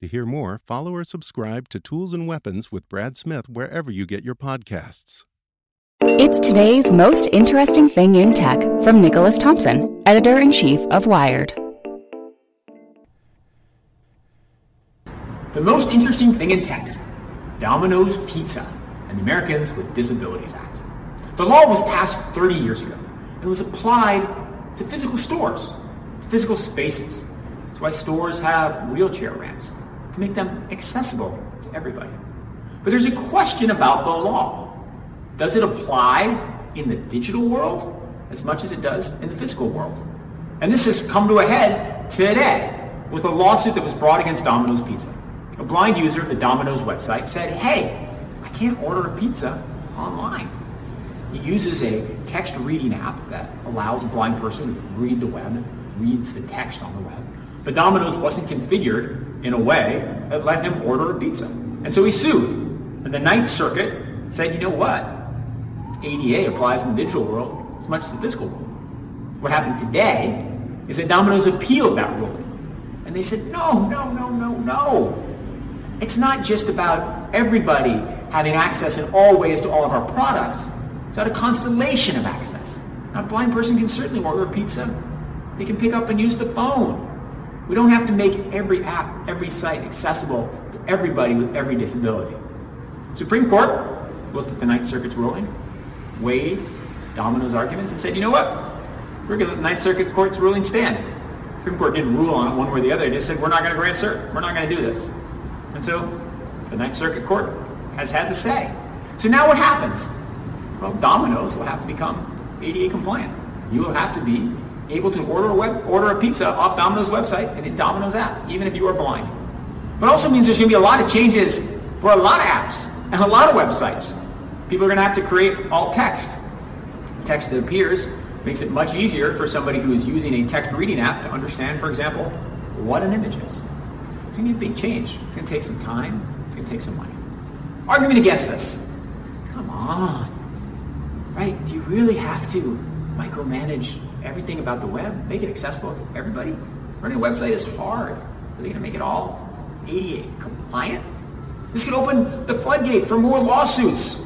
To hear more, follow or subscribe to Tools and Weapons with Brad Smith wherever you get your podcasts. It's today's most interesting thing in tech from Nicholas Thompson, editor in chief of Wired. The most interesting thing in tech Domino's Pizza and the Americans with Disabilities Act. The law was passed 30 years ago and was applied to physical stores, to physical spaces. That's why stores have wheelchair ramps to make them accessible to everybody. But there's a question about the law. Does it apply in the digital world as much as it does in the physical world? And this has come to a head today with a lawsuit that was brought against Domino's Pizza. A blind user of the Domino's website said, hey, I can't order a pizza online. He uses a text reading app that allows a blind person to read the web, reads the text on the web. But Domino's wasn't configured in a way that let him order a pizza. And so he sued. And the Ninth Circuit said, you know what? ADA applies in the digital world as much as the physical world. What happened today is that Domino's appealed that ruling. And they said, no, no, no, no, no. It's not just about everybody having access in all ways to all of our products. It's about a constellation of access. A blind person can certainly order a pizza. They can pick up and use the phone. We don't have to make every app, every site accessible to everybody with every disability. Supreme Court looked at the Ninth Circuit's ruling weighed Domino's arguments and said, you know what? We're going to let the Ninth Circuit Court's ruling stand. Supreme Court didn't rule on it one way or the other. They just said, we're not going to grant cert. We're not going to do this. And so the Ninth Circuit Court has had the say. So now what happens? Well, Domino's will have to become ADA compliant. You will have to be able to order a, web, order a pizza off Domino's website and in Domino's app, even if you are blind. But also means there's going to be a lot of changes for a lot of apps and a lot of websites people are going to have to create alt text. Text that appears makes it much easier for somebody who is using a text reading app to understand, for example, what an image is. It's going to be a big change. It's going to take some time. It's going to take some money. Argument against this. Come on. Right? Do you really have to micromanage everything about the web? Make it accessible to everybody? Running a website is hard. Are they going to make it all ADA compliant? This could open the floodgate for more lawsuits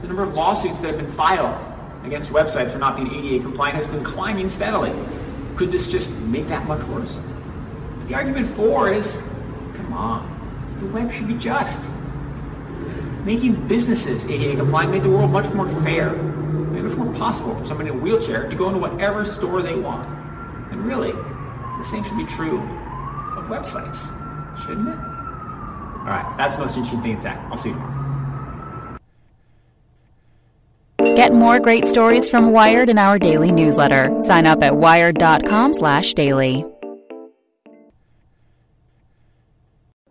the number of lawsuits that have been filed against websites for not being ADA compliant has been climbing steadily. Could this just make that much worse? But the argument for is, come on, the web should be just. Making businesses ADA compliant made the world much more fair, made it much more possible for somebody in a wheelchair to go into whatever store they want. And really, the same should be true of websites, shouldn't it? All right, that's the most interesting thing in tech. I'll see you tomorrow. Get more great stories from Wired in our daily newsletter. Sign up at wired.com/slash/daily.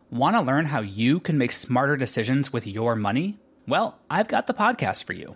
Want to learn how you can make smarter decisions with your money? Well, I've got the podcast for you.